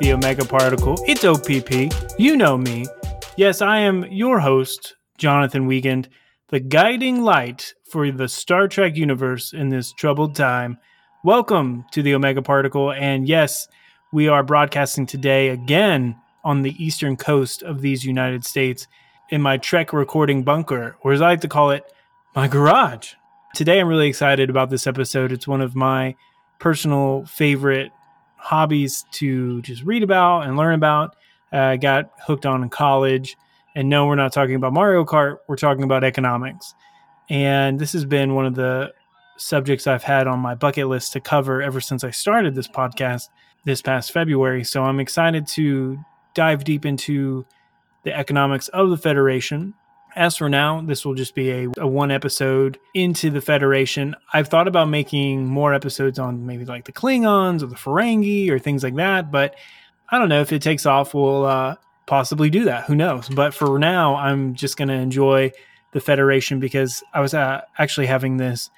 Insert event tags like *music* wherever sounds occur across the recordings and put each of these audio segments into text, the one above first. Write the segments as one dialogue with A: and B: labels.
A: the Omega Particle. It's OPP. You know me. Yes, I am your host, Jonathan Wiegand, the guiding light for the Star Trek universe in this troubled time. Welcome to the Omega Particle. And yes, we are broadcasting today again on the eastern coast of these United States in my Trek recording bunker, or as I like to call it, my garage. Today, I'm really excited about this episode. It's one of my personal favorite hobbies to just read about and learn about. Uh, got hooked on in college. And no, we're not talking about Mario Kart. We're talking about economics. And this has been one of the subjects I've had on my bucket list to cover ever since I started this podcast this past February. So I'm excited to dive deep into the economics of the Federation. As for now, this will just be a, a, one episode into the Federation. I've thought about making more episodes on maybe like the Klingons or the Ferengi or things like that, but I don't know if it takes off. We'll uh, possibly do that. Who knows? But for now, I'm just going to enjoy the Federation because I was uh, actually having this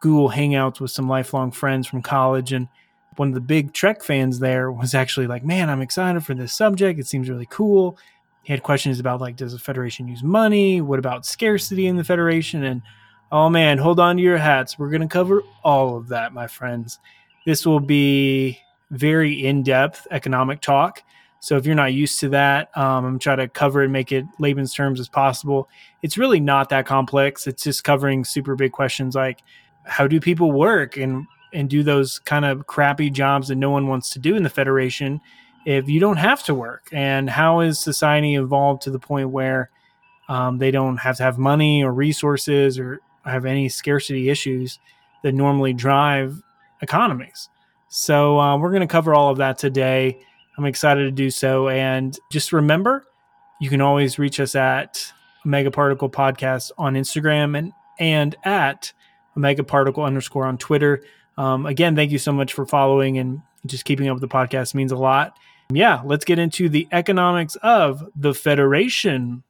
A: Google Hangouts with some lifelong friends from college, and one of the big Trek fans there was actually like, "Man, I'm excited for this subject. It seems really cool." He had questions about like, does the Federation use money? What about scarcity in the Federation? And oh man, hold on to your hats. We're going to cover all of that, my friends. This will be very in-depth economic talk. So if you're not used to that, um, I'm trying to cover and make it layman's terms as possible. It's really not that complex. It's just covering super big questions like how do people work and and do those kind of crappy jobs that no one wants to do in the Federation if you don't have to work? And how is society evolved to the point where um, they don't have to have money or resources or have any scarcity issues that normally drive economies? So uh, we're going to cover all of that today. I'm excited to do so. And just remember, you can always reach us at Omega Particle Podcast on Instagram and, and at Omega Particle underscore on Twitter. Um, again, thank you so much for following and just keeping up with the podcast means a lot. Yeah, let's get into the economics of the Federation.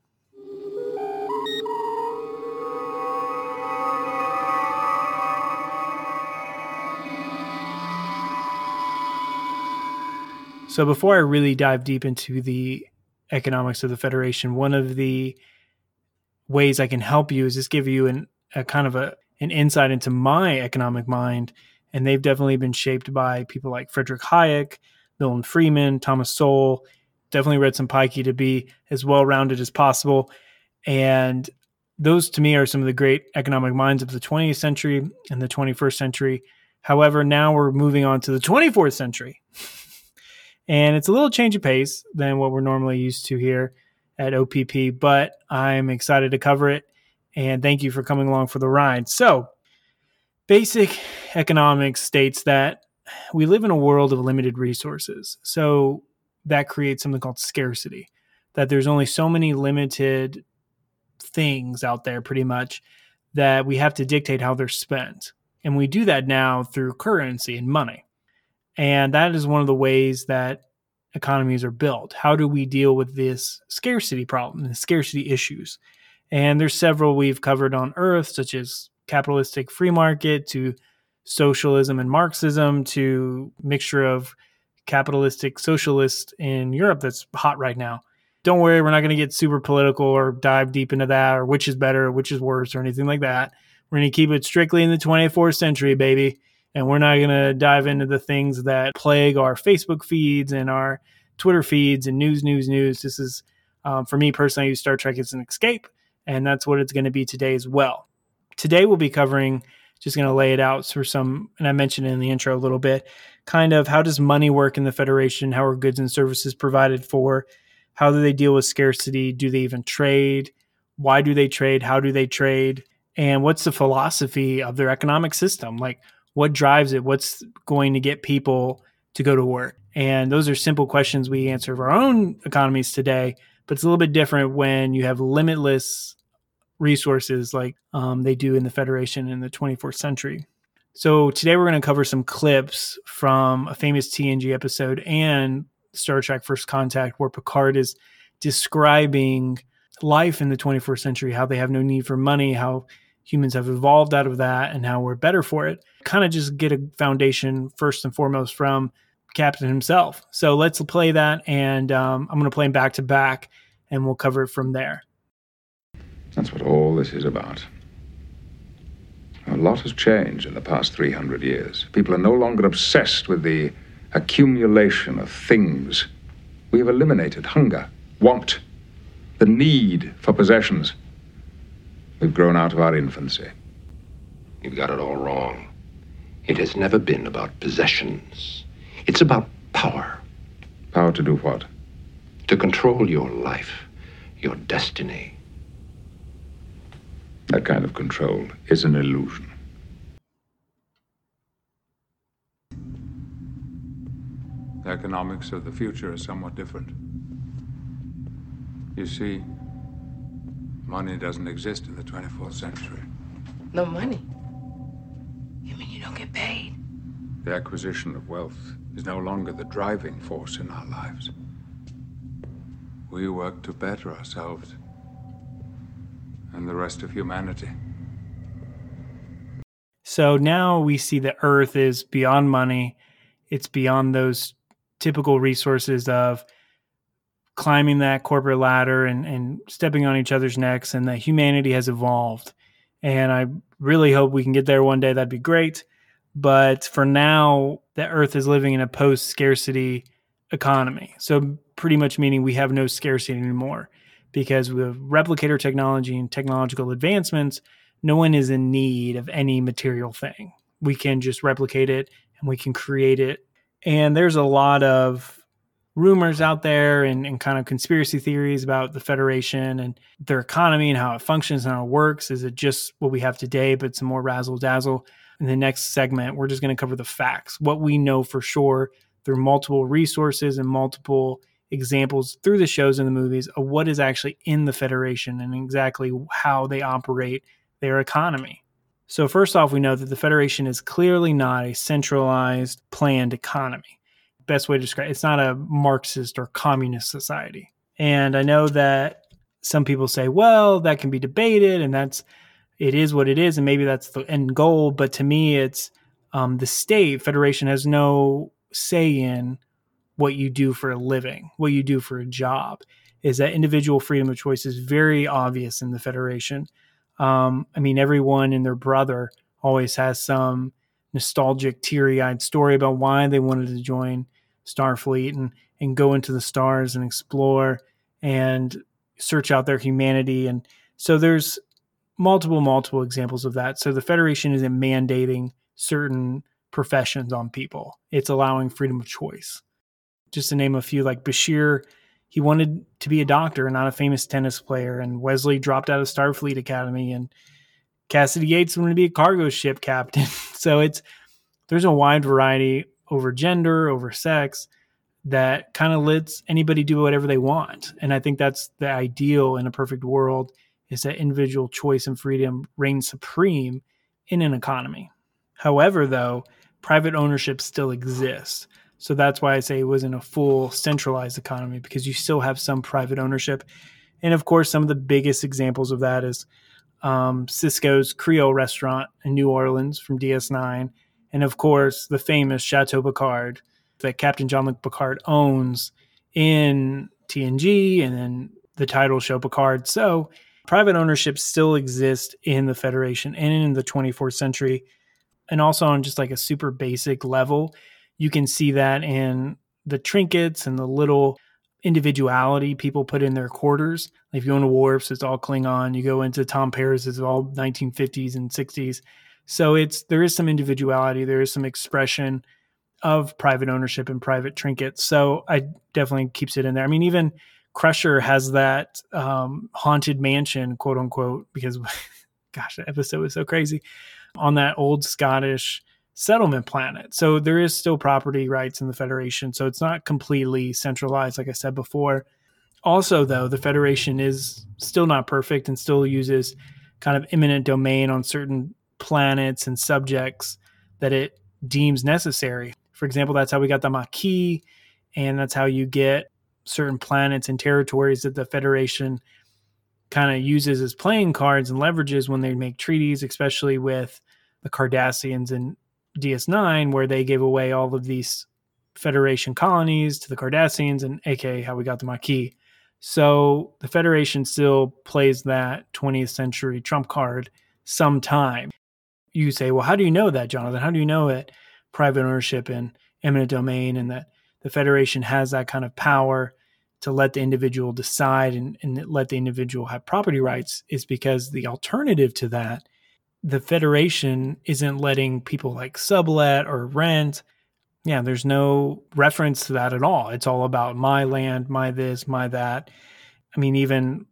A: So, before I really dive deep into the economics of the Federation, one of the ways I can help you is just give you an, a kind of a, an insight into my economic mind. And they've definitely been shaped by people like Frederick Hayek, Milton Friedman, Thomas Sowell. Definitely read some Piketty to be as well rounded as possible. And those to me are some of the great economic minds of the 20th century and the 21st century. However, now we're moving on to the 24th century. and it's a little change of pace than what we're normally used to here at OPP, but I'm excited to cover it. And thank you for coming along for the ride. So, basic economics states that we live in a world of limited resources. So that creates something called scarcity, that there's only so many limited things out there, pretty much, that we have to dictate how they're spent. And we do that now through currency and money. And that is one of the ways that economies are built. How do we deal with this scarcity problem, the scarcity issues? And there's several we've covered on Earth, such as capitalistic free market to socialism and Marxism to mixture of capitalistic socialist in Europe that's hot right now. Don't worry, we're not going to get super political or dive deep into that or which is better, which is worse, or anything like that. We're going to keep it strictly in the 24th century, baby. And we're not going to dive into the things that plague our Facebook feeds and our Twitter feeds and news, news, news. This is, um, for me personally, I use Star Trek as an escape. And that's what it's going to be today as well. Today, we'll be covering just going to lay it out for some, and I mentioned in the intro a little bit, kind of how does money work in the Federation? How are goods and services provided for? How do they deal with scarcity? Do they even trade? Why do they trade? How do they trade? And what's the philosophy of their economic system? Like, what drives it? What's going to get people to go to work? And those are simple questions we answer of our own economies today, but it's a little bit different when you have limitless resources like um, they do in the Federation in the 24th century. So today we're going to cover some clips from a famous TNG episode and Star Trek First Contact where Picard is describing life in the 21st century, how they have no need for money, how humans have evolved out of that, and how we're better for it. Kind of just get a foundation first and foremost from Captain himself. So let's play that, and um, I'm going to play him back to back, and we'll cover it from there.
B: That's what all this is about. A lot has changed in the past 300 years. People are no longer obsessed with the accumulation of things. We have eliminated hunger, want, the need for possessions. We've grown out of our infancy.
C: You've got it all wrong. It has never been about possessions. It's about power.
B: Power to do what?
C: To control your life, your destiny.
B: That kind of control is an illusion.
D: The economics of the future is somewhat different. You see, money doesn't exist in the 24th century.
E: No money? You mean you don't get paid?
D: The acquisition of wealth is no longer the driving force in our lives. We work to better ourselves and the rest of humanity.
A: So now we see that Earth is beyond money. It's beyond those typical resources of climbing that corporate ladder and, and stepping on each other's necks, and that humanity has evolved. And I really hope we can get there one day. That'd be great. But for now, the Earth is living in a post scarcity economy. So, pretty much meaning we have no scarcity anymore because with replicator technology and technological advancements, no one is in need of any material thing. We can just replicate it and we can create it. And there's a lot of rumors out there and, and kind of conspiracy theories about the Federation and their economy and how it functions and how it works. Is it just what we have today, but some more razzle dazzle? In the next segment, we're just going to cover the facts, what we know for sure through multiple resources and multiple examples through the shows and the movies of what is actually in the Federation and exactly how they operate their economy. So, first off, we know that the Federation is clearly not a centralized, planned economy. Best way to describe it, it's not a Marxist or communist society. And I know that some people say, well, that can be debated and that's it is what it is, and maybe that's the end goal. But to me, it's um, the state, Federation has no say in what you do for a living, what you do for a job, is that individual freedom of choice is very obvious in the Federation. Um, I mean, everyone and their brother always has some nostalgic, teary eyed story about why they wanted to join Starfleet and, and go into the stars and explore and search out their humanity. And so there's multiple, multiple examples of that. So the Federation isn't mandating certain professions on people, it's allowing freedom of choice just to name a few, like Bashir, he wanted to be a doctor, and not a famous tennis player. And Wesley dropped out of Starfleet Academy, and Cassidy Yates wanted to be a cargo ship captain. *laughs* so it's there's a wide variety over gender, over sex that kind of lets anybody do whatever they want. And I think that's the ideal in a perfect world is that individual choice and freedom reign supreme in an economy. However, though, private ownership still exists. So that's why I say it wasn't a full centralized economy because you still have some private ownership. And of course, some of the biggest examples of that is um, Sisko's Creole restaurant in New Orleans from DS9. And of course, the famous Chateau Picard that Captain Jean-Luc Picard owns in TNG and then the title show Picard. So private ownership still exists in the Federation and in the 24th century. And also on just like a super basic level, you can see that in the trinkets and the little individuality people put in their quarters. If you go into Worf's, it's all Klingon. You go into Tom Paris, it's all 1950s and 60s. So it's there is some individuality, there is some expression of private ownership and private trinkets. So I definitely keeps it in there. I mean, even Crusher has that um, haunted mansion, quote unquote, because *laughs* gosh, the episode was so crazy on that old Scottish settlement planet. So there is still property rights in the Federation. So it's not completely centralized, like I said before. Also, though, the Federation is still not perfect and still uses kind of eminent domain on certain planets and subjects that it deems necessary. For example, that's how we got the Maquis, and that's how you get certain planets and territories that the Federation kind of uses as playing cards and leverages when they make treaties, especially with the Cardassians and DS9, where they gave away all of these Federation colonies to the Cardassians, and aka how we got the Maquis. So the Federation still plays that 20th century trump card sometime. You say, well, how do you know that, Jonathan? How do you know that private ownership and eminent domain and that the Federation has that kind of power to let the individual decide and, and let the individual have property rights is because the alternative to that, the Federation isn't letting people like sublet or rent yeah, there's no reference to that at all. It's all about my land, my this, my that. I mean, even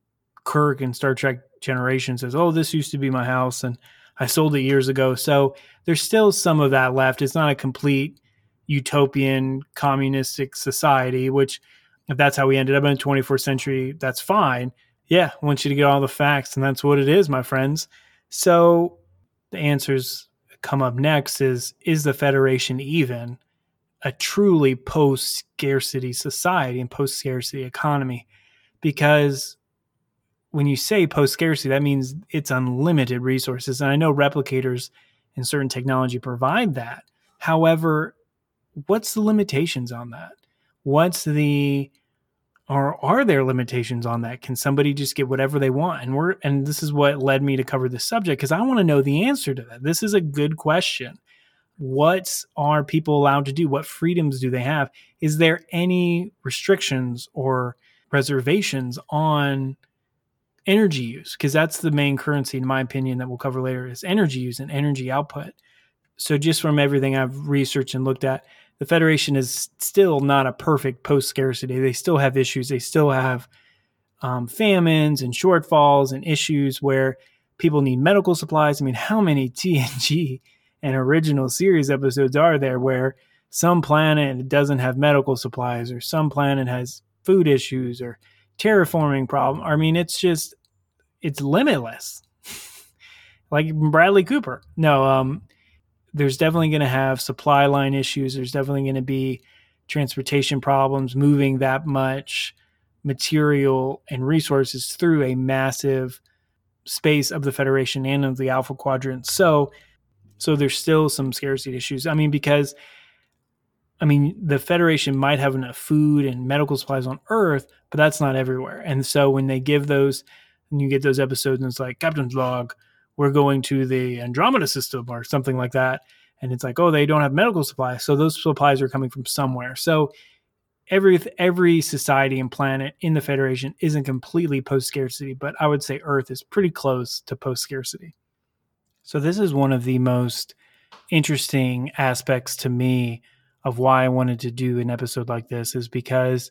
A: Kirk in Star Trek Generation says, "Oh, this used to be my house, and I sold it years ago." So there's still some of that left. It's not a complete utopian communistic society, which if that's how we ended up in the 24th century, that's fine. Yeah, I want you to get all the facts, and that's what it is, my friends. So the answers come up next is is the Federation even? a truly post scarcity society and post scarcity economy because when you say post scarcity, that means it's unlimited resources. And I know replicators and certain technology provide that. However, what's the limitations on that? What's the or are there limitations on that? Can somebody just get whatever they want? And we're and this is what led me to cover this subject because I want to know the answer to that. This is a good question what are people allowed to do? What freedoms do they have? Is there any restrictions or reservations on energy use? Because that's the main currency, in my opinion, that we'll cover later is energy use and energy output. So, just from everything I've researched and looked at, the Federation is still not a perfect post scarcity. They still have issues. They still have um, famines and shortfalls and issues where people need medical supplies. I mean, how many *laughs* TNG and original series episodes are there where some planet doesn't have medical supplies or some planet has food issues or terraforming problem. I mean, it's just it's limitless. *laughs* like Bradley Cooper. No, um there's definitely going to have supply line issues. There's definitely going to be transportation problems, moving that much material and resources through a massive space of the Federation and of the Alpha Quadrant. So so there's still some scarcity issues. I mean, because I mean, the Federation might have enough food and medical supplies on Earth, but that's not everywhere. And so when they give those, and you get those episodes, and it's like Captain's log, we're going to the Andromeda system or something like that, and it's like, oh, they don't have medical supplies, so those supplies are coming from somewhere. So every every society and planet in the Federation isn't completely post scarcity, but I would say Earth is pretty close to post scarcity. So, this is one of the most interesting aspects to me of why I wanted to do an episode like this is because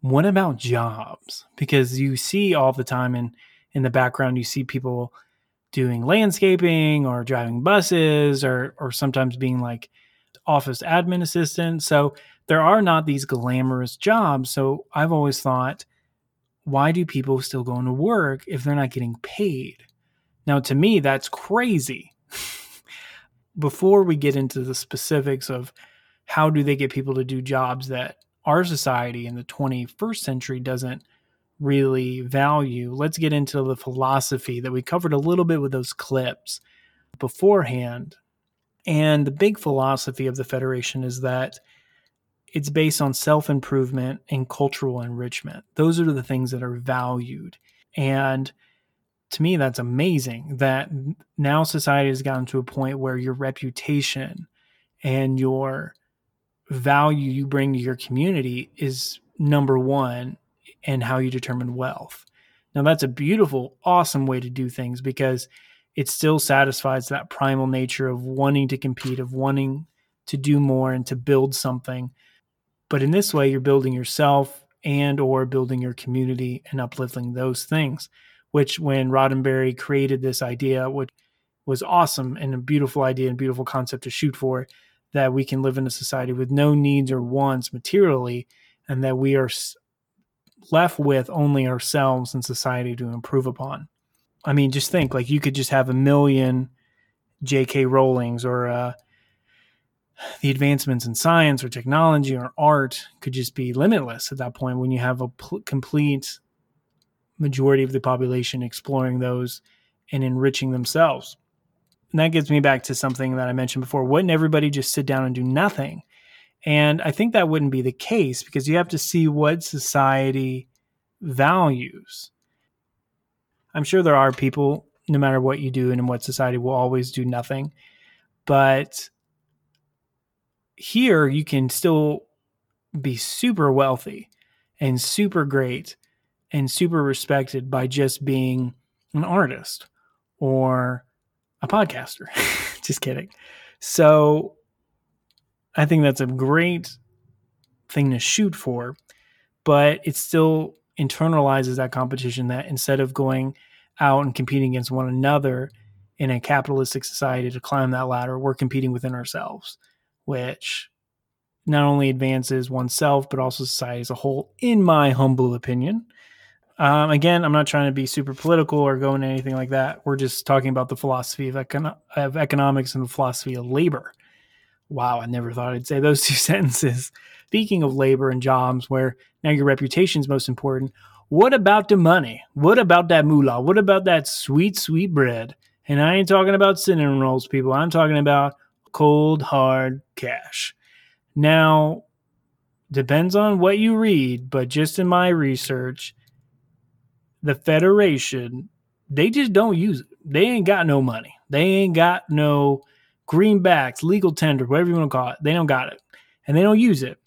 A: what about jobs? Because you see all the time in, in the background, you see people doing landscaping or driving buses or, or sometimes being like office admin assistant. So, there are not these glamorous jobs. So, I've always thought, why do people still go into work if they're not getting paid? Now, to me, that's crazy. *laughs* Before we get into the specifics of how do they get people to do jobs that our society in the 21st century doesn't really value, let's get into the philosophy that we covered a little bit with those clips beforehand. And the big philosophy of the Federation is that it's based on self improvement and cultural enrichment. Those are the things that are valued. And to me that's amazing that now society has gotten to a point where your reputation and your value you bring to your community is number one and how you determine wealth. Now that's a beautiful awesome way to do things because it still satisfies that primal nature of wanting to compete of wanting to do more and to build something. But in this way you're building yourself and or building your community and uplifting those things which when Roddenberry created this idea, which was awesome and a beautiful idea and beautiful concept to shoot for that we can live in a society with no needs or wants materially and that we are left with only ourselves and society to improve upon. I mean, just think like you could just have a million J.K. Rowlings or uh, the advancements in science or technology or art could just be limitless at that point when you have a pl- complete majority of the population exploring those and enriching themselves. And that gets me back to something that I mentioned before. Wouldn't everybody just sit down and do nothing? And I think that wouldn't be the case because you have to see what society values. I'm sure there are people, no matter what you do and in what society, will always do nothing. But here you can still be super wealthy and super great and super respected by just being an artist or a podcaster. *laughs* just kidding. So I think that's a great thing to shoot for, but it still internalizes that competition that instead of going out and competing against one another in a capitalistic society to climb that ladder, we're competing within ourselves which not only advances oneself but also society as a whole, in my humble opinion. Um, again, I'm not trying to be super political or go into anything like that. We're just talking about the philosophy of, econ- of economics and the philosophy of labor. Wow, I never thought I'd say those *laughs* two sentences. Speaking of labor and jobs, where now your reputation is most important, what about the money? What about that moolah? What about that sweet, sweet bread? And I ain't talking about cinnamon rolls, people. I'm talking about cold, hard cash. Now, depends on what you read, but just in my research, the Federation, they just don't use it. They ain't got no money. They ain't got no greenbacks, legal tender, whatever you want to call it. They don't got it. And they don't use it.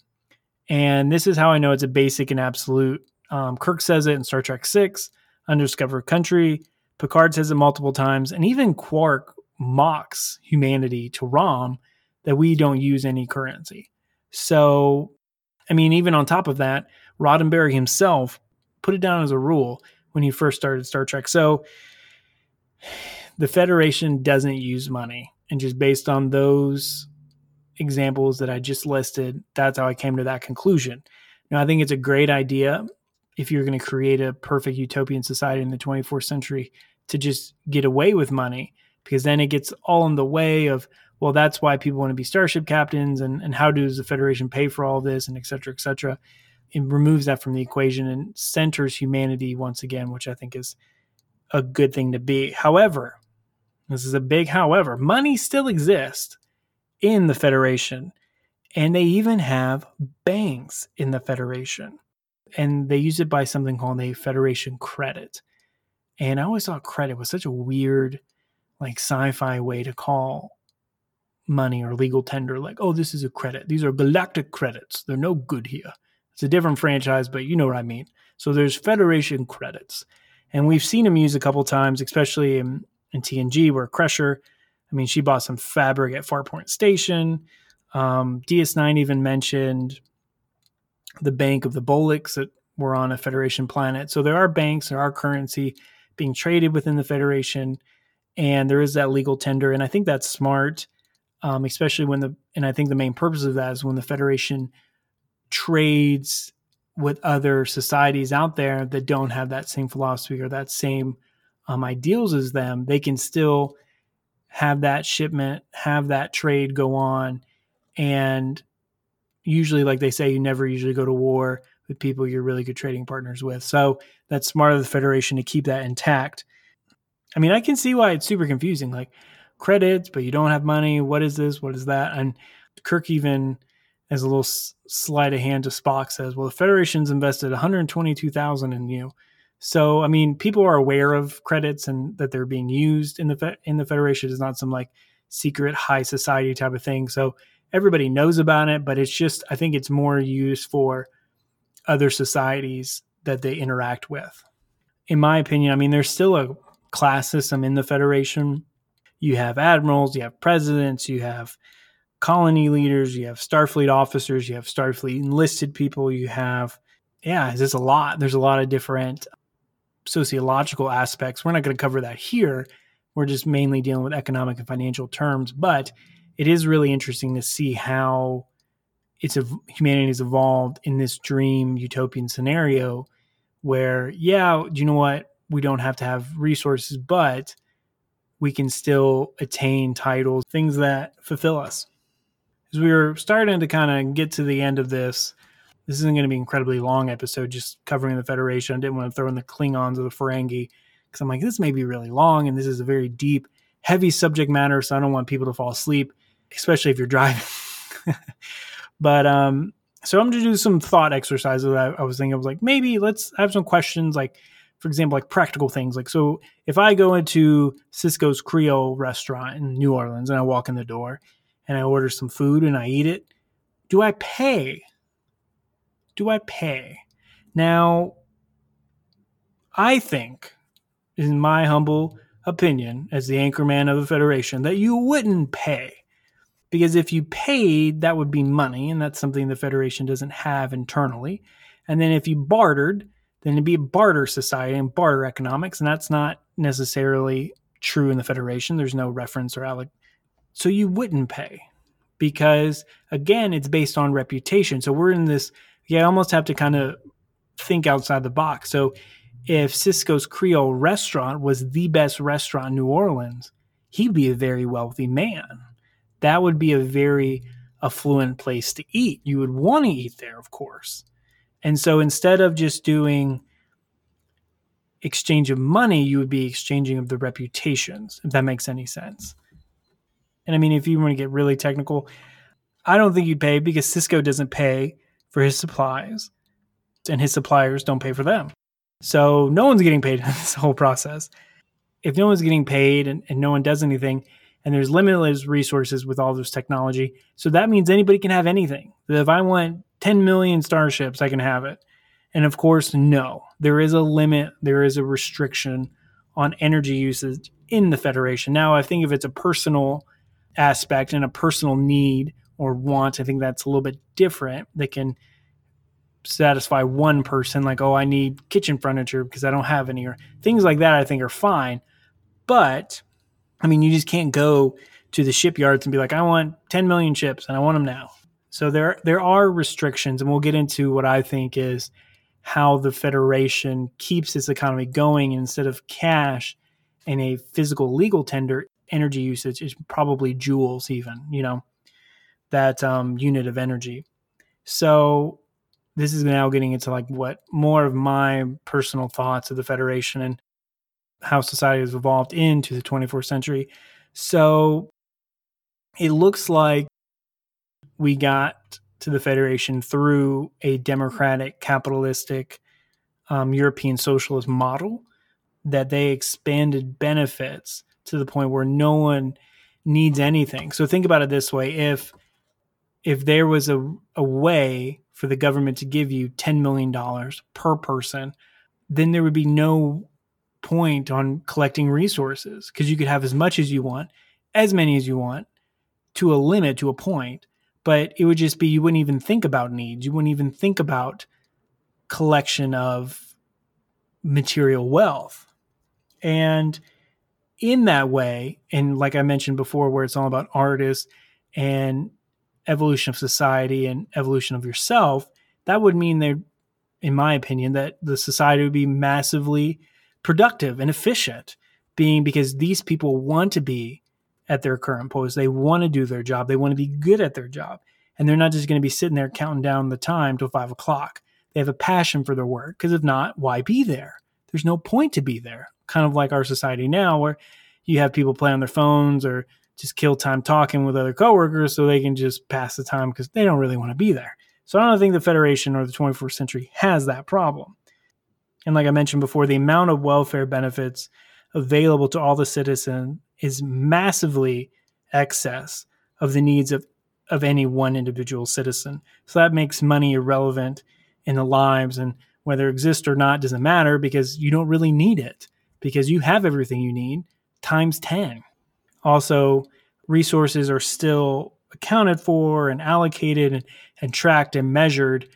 A: And this is how I know it's a basic and absolute. Um, Kirk says it in Star Trek 6, Undiscovered Country. Picard says it multiple times. And even Quark mocks humanity to Rom that we don't use any currency. So, I mean, even on top of that, Roddenberry himself put it down as a rule when he first started Star Trek. So, *sighs* the Federation doesn't use money. And just based on those examples that I just listed, that's how I came to that conclusion. Now, I think it's a great idea if you're going to create a perfect utopian society in the 24th century to just get away with money because then it gets all in the way of well that's why people want to be starship captains and, and how does the federation pay for all this and et cetera et cetera it removes that from the equation and centers humanity once again which i think is a good thing to be however this is a big however money still exists in the federation and they even have banks in the federation and they use it by something called a federation credit. And i always thought credit was such a weird like sci-fi way to call money or legal tender like oh this is a credit. These are galactic credits. They're no good here. It's a different franchise but you know what i mean. So there's federation credits and we've seen them used a couple times especially in, in tng where crusher. I mean she bought some fabric at farpoint station. Um, ds9 even mentioned the bank of the Bolias that were on a federation planet. So there are banks there are currency being traded within the federation and there is that legal tender and i think that's smart um, especially when the and i think the main purpose of that is when the federation trades with other societies out there that don't have that same philosophy or that same um, ideals as them they can still have that shipment have that trade go on and usually like they say you never usually go to war with people you're really good trading partners with so that's smart of the federation to keep that intact I mean, I can see why it's super confusing. Like credits, but you don't have money. What is this? What is that? And Kirk even, as a little sleight of hand to Spock, says, "Well, the Federation's invested 122,000 in you." So, I mean, people are aware of credits and that they're being used in the in the Federation. It's not some like secret high society type of thing. So everybody knows about it, but it's just I think it's more used for other societies that they interact with. In my opinion, I mean, there's still a class system in the Federation. You have admirals, you have presidents, you have colony leaders, you have Starfleet officers, you have Starfleet enlisted people, you have, yeah, there's a lot. There's a lot of different sociological aspects. We're not going to cover that here, we're just mainly dealing with economic and financial terms. But it is really interesting to see how it's a humanity has evolved in this dream utopian scenario where yeah you know what we don't have to have resources but we can still attain titles things that fulfill us as we were starting to kind of get to the end of this this isn't going to be an incredibly long episode just covering the federation i didn't want to throw in the klingons or the ferengi because i'm like this may be really long and this is a very deep heavy subject matter so i don't want people to fall asleep especially if you're driving *laughs* but um so I'm going to do some thought exercises. I, I was thinking, I was like, maybe let's have some questions, like, for example, like practical things. Like, so if I go into Sisko's Creole restaurant in New Orleans and I walk in the door and I order some food and I eat it, do I pay? Do I pay? Now, I think, in my humble opinion, as the anchorman of the Federation, that you wouldn't pay because if you paid, that would be money, and that's something the Federation doesn't have internally. And then if you bartered, then it'd be a barter society and barter economics, and that's not necessarily true in the Federation. There's no reference or alloc. So you wouldn't pay because, again, it's based on reputation. So we're in this, you almost have to kind of think outside the box. So if Sisko's Creole restaurant was the best restaurant in New Orleans, he'd be a very wealthy man that would be a very affluent place to eat. You would want to eat there, of course. And so instead of just doing exchange of money, you would be exchanging of the reputations, if that makes any sense. And I mean, if you want to get really technical, I don't think you'd pay because Cisco doesn't pay for his supplies and his suppliers don't pay for them. So no one's getting paid *laughs* in this whole process. If no one's getting paid and, and no one does anything, and there's limitless resources with all this technology. So that means anybody can have anything. If I want 10 million starships, I can have it. And of course, no, there is a limit, there is a restriction on energy usage in the Federation. Now, I think if it's a personal aspect and a personal need or want, I think that's a little bit different. They can satisfy one person, like, oh, I need kitchen furniture because I don't have any, or things like that, I think are fine. But I mean, you just can't go to the shipyards and be like, I want 10 million ships and I want them now. So there there are restrictions, and we'll get into what I think is how the Federation keeps its economy going instead of cash and a physical legal tender. Energy usage is probably joules, even you know that um, unit of energy. So this is now getting into like what more of my personal thoughts of the Federation and how society has evolved into the 24th century. So it looks like we got to the Federation through a democratic, capitalistic, um, European socialist model that they expanded benefits to the point where no one needs anything. So think about it this way: if if there was a, a way for the government to give you $10 million per person, then there would be no point on collecting resources because you could have as much as you want, as many as you want, to a limit, to a point. But it would just be you wouldn't even think about needs. You wouldn't even think about collection of material wealth. And in that way, and like I mentioned before, where it's all about artists and evolution of society and evolution of yourself, that would mean there, in my opinion, that the society would be massively productive and efficient, being because these people want to be at their current post. They want to do their job. They want to be good at their job. And they're not just going to be sitting there counting down the time till five o'clock. They have a passion for their work because if not, why be there? There's no point to be there. Kind of like our society now, where you have people play on their phones or just kill time talking with other coworkers so they can just pass the time because they don't really want to be there. So I don't think the Federation or the 21st century has that problem. And like I mentioned before, the amount of welfare benefits available to all the citizens is massively excess of the needs of, of any one individual citizen. So that makes money irrelevant in the lives and whether it exists or not doesn't matter because you don't really need it because you have everything you need times 10. Also, resources are still accounted for and allocated and, and tracked and measured,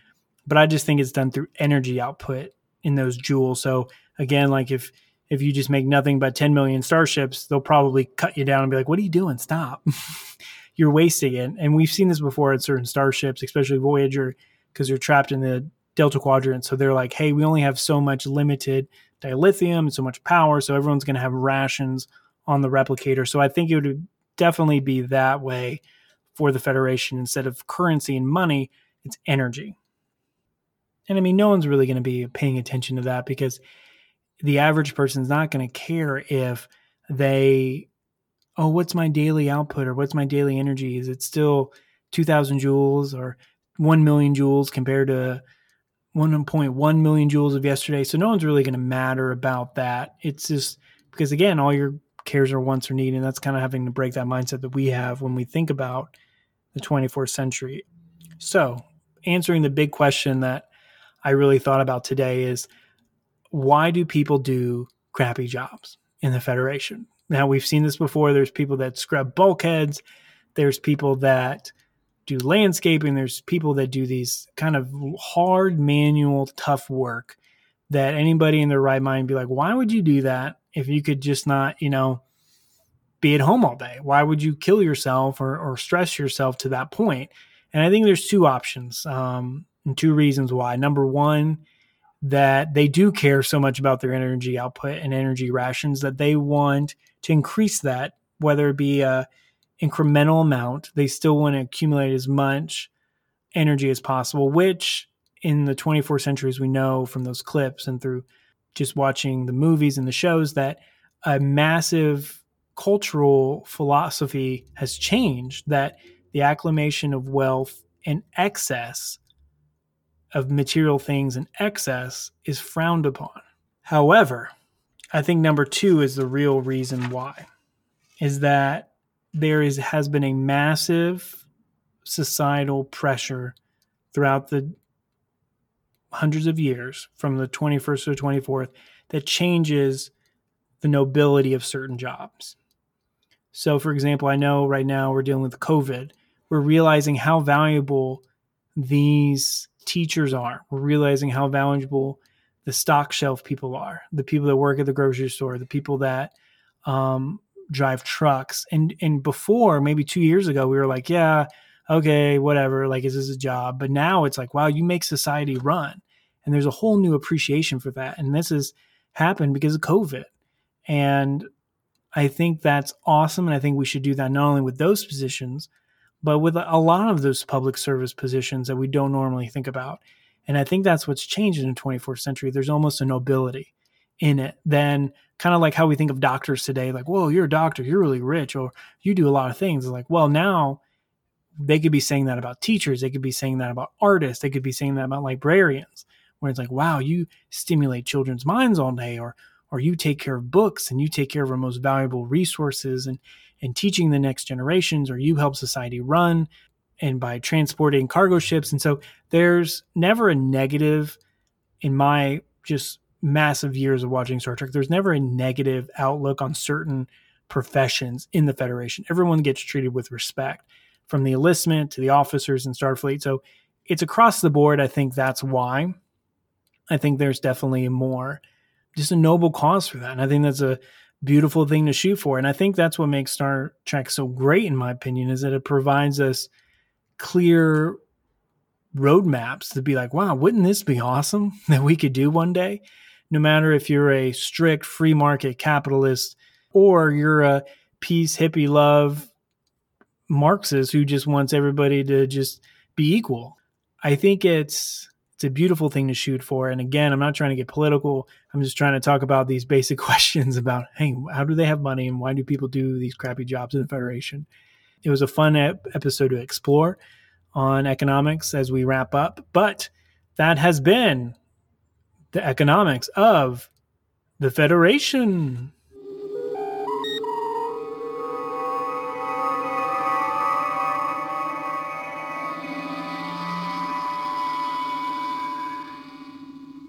A: but I just think it's done through energy output in those joules. So again, like if if you just make nothing but 10 million starships, they'll probably cut you down and be like, what are you doing? Stop. *laughs* You're wasting it. And we've seen this before at certain starships, especially Voyager, because you're trapped in the Delta Quadrant. So they're like, hey, we only have so much limited dilithium and so much power. So everyone's going to have rations on the replicator. So I think it would definitely be that way for the Federation. Instead of currency and money, it's energy. And I mean, no one's really going to be paying attention to that because the average person's not going to care if they, oh, what's my daily output or what's my daily energy? Is it still 2000 joules or 1 million joules compared to 1.1 million joules of yesterday? So no one's really going to matter about that. It's just because, again, all your cares or wants or need. And that's kind of having to break that mindset that we have when we think about the 24th century. So, answering the big question that I really thought about today is why do people do crappy jobs in the Federation? Now, we've seen this before. There's people that scrub bulkheads, there's people that do landscaping, there's people that do these kind of hard, manual, tough work that anybody in their right mind be like, why would you do that if you could just not, you know, be at home all day? Why would you kill yourself or, or stress yourself to that point? And I think there's two options um, and two reasons why. Number one, that they do care so much about their energy output and energy rations that they want to increase that, whether it be a incremental amount. They still want to accumulate as much energy as possible, which in the 24th century, as we know from those clips and through just watching the movies and the shows, that a massive cultural philosophy has changed, that the acclamation of wealth and excess of material things in excess is frowned upon. However, I think number two is the real reason why, is that there is has been a massive societal pressure throughout the hundreds of years from the 21st to the 24th that changes the nobility of certain jobs. So, for example, I know right now we're dealing with COVID. We're realizing how valuable these teachers are. We're realizing how valuable the stock shelf people are, the people that work at the grocery store, the people that um, drive trucks. And and before, maybe two years ago, we were like, yeah, okay, whatever, like is this a job? But now it's like, wow, you make society run. And there's a whole new appreciation for that. And this has happened because of COVID. And I think that's awesome. And I think we should do that not only with those positions, but with a lot of those public service positions that we don't normally think about. And I think that's what's changed in the 24th century. There's almost a nobility in it than kind of like how we think of doctors today. Like, whoa, you're a doctor, you're really rich, or you do a lot of things. Like, well, now they could be saying that about teachers. They could be saying that about artists. They could be saying that about librarians, where it's like, wow, you stimulate children's minds all day, or or you take care of books and you take care of our most valuable resources and and teaching the next generations, or you help society run and by transporting cargo ships. And so there's never a negative in my just massive years of watching Star Trek. There's never a negative outlook on certain professions in the Federation. Everyone gets treated with respect from the enlistment to the officers in Starfleet. So it's across the board. I think that's why. I think there's definitely more, just a noble cause for that. And I think that's a beautiful thing to shoot for. And I think that's what makes Star Trek so great, in my opinion, is that it provides us clear roadmaps to be like, wow, wouldn't this be awesome *laughs* that we could do one day? No matter if you're a strict free market capitalist or you're a peace, hippie love Marxist who just wants everybody to just be equal. I think it's it's a beautiful thing to shoot for. And again, I'm not trying to get political. I'm just trying to talk about these basic *laughs* questions about, hey, how do they have money and why do people do these crappy jobs in the Federation? It was a fun ep- episode to explore on economics as we wrap up. But that has been the economics of the Federation.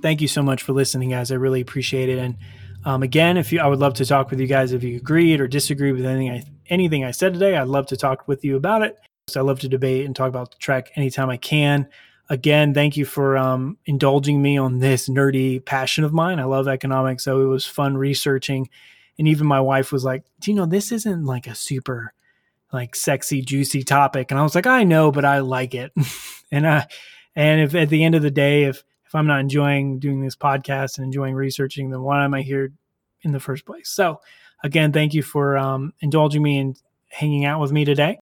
A: Thank you so much for listening, guys. I really appreciate it. And um, again, if you, I would love to talk with you guys if you agreed or disagree with anything I anything I said today. I'd love to talk with you about it. So I love to debate and talk about the Trek anytime I can. again, thank you for um, indulging me on this nerdy passion of mine. I love economics, so it was fun researching. And even my wife was like, "Do you know this isn't like a super like sexy, juicy topic?" And I was like, "I know, but I like it." *laughs* and I and if at the end of the day, if if I'm not enjoying doing this podcast and enjoying researching, then why am I here in the first place? So, again, thank you for um, indulging me and hanging out with me today.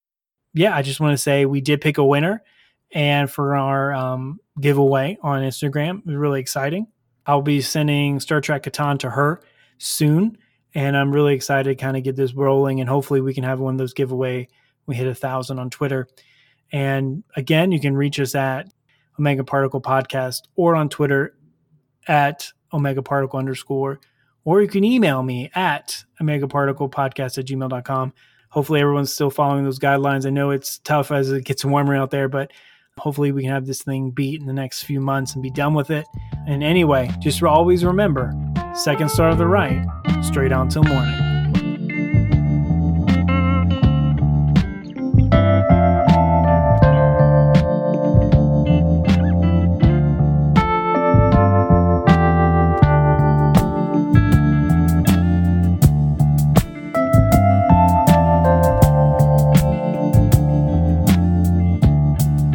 A: Yeah, I just want to say we did pick a winner and for our um, giveaway on Instagram. It was really exciting. I'll be sending Star Trek Catan to her soon, and I'm really excited to kind of get this rolling. And hopefully, we can have one of those giveaway. We hit a thousand on Twitter, and again, you can reach us at Omega Particle Podcast or on Twitter at Omega Particle underscore, or you can email me at Omega Particle Podcast at gmail.com. Hopefully, everyone's still following those guidelines. I know it's tough as it gets warmer out there, but Hopefully, we can have this thing beat in the next few months and be done with it. And anyway, just always remember second star of the right, straight on till morning.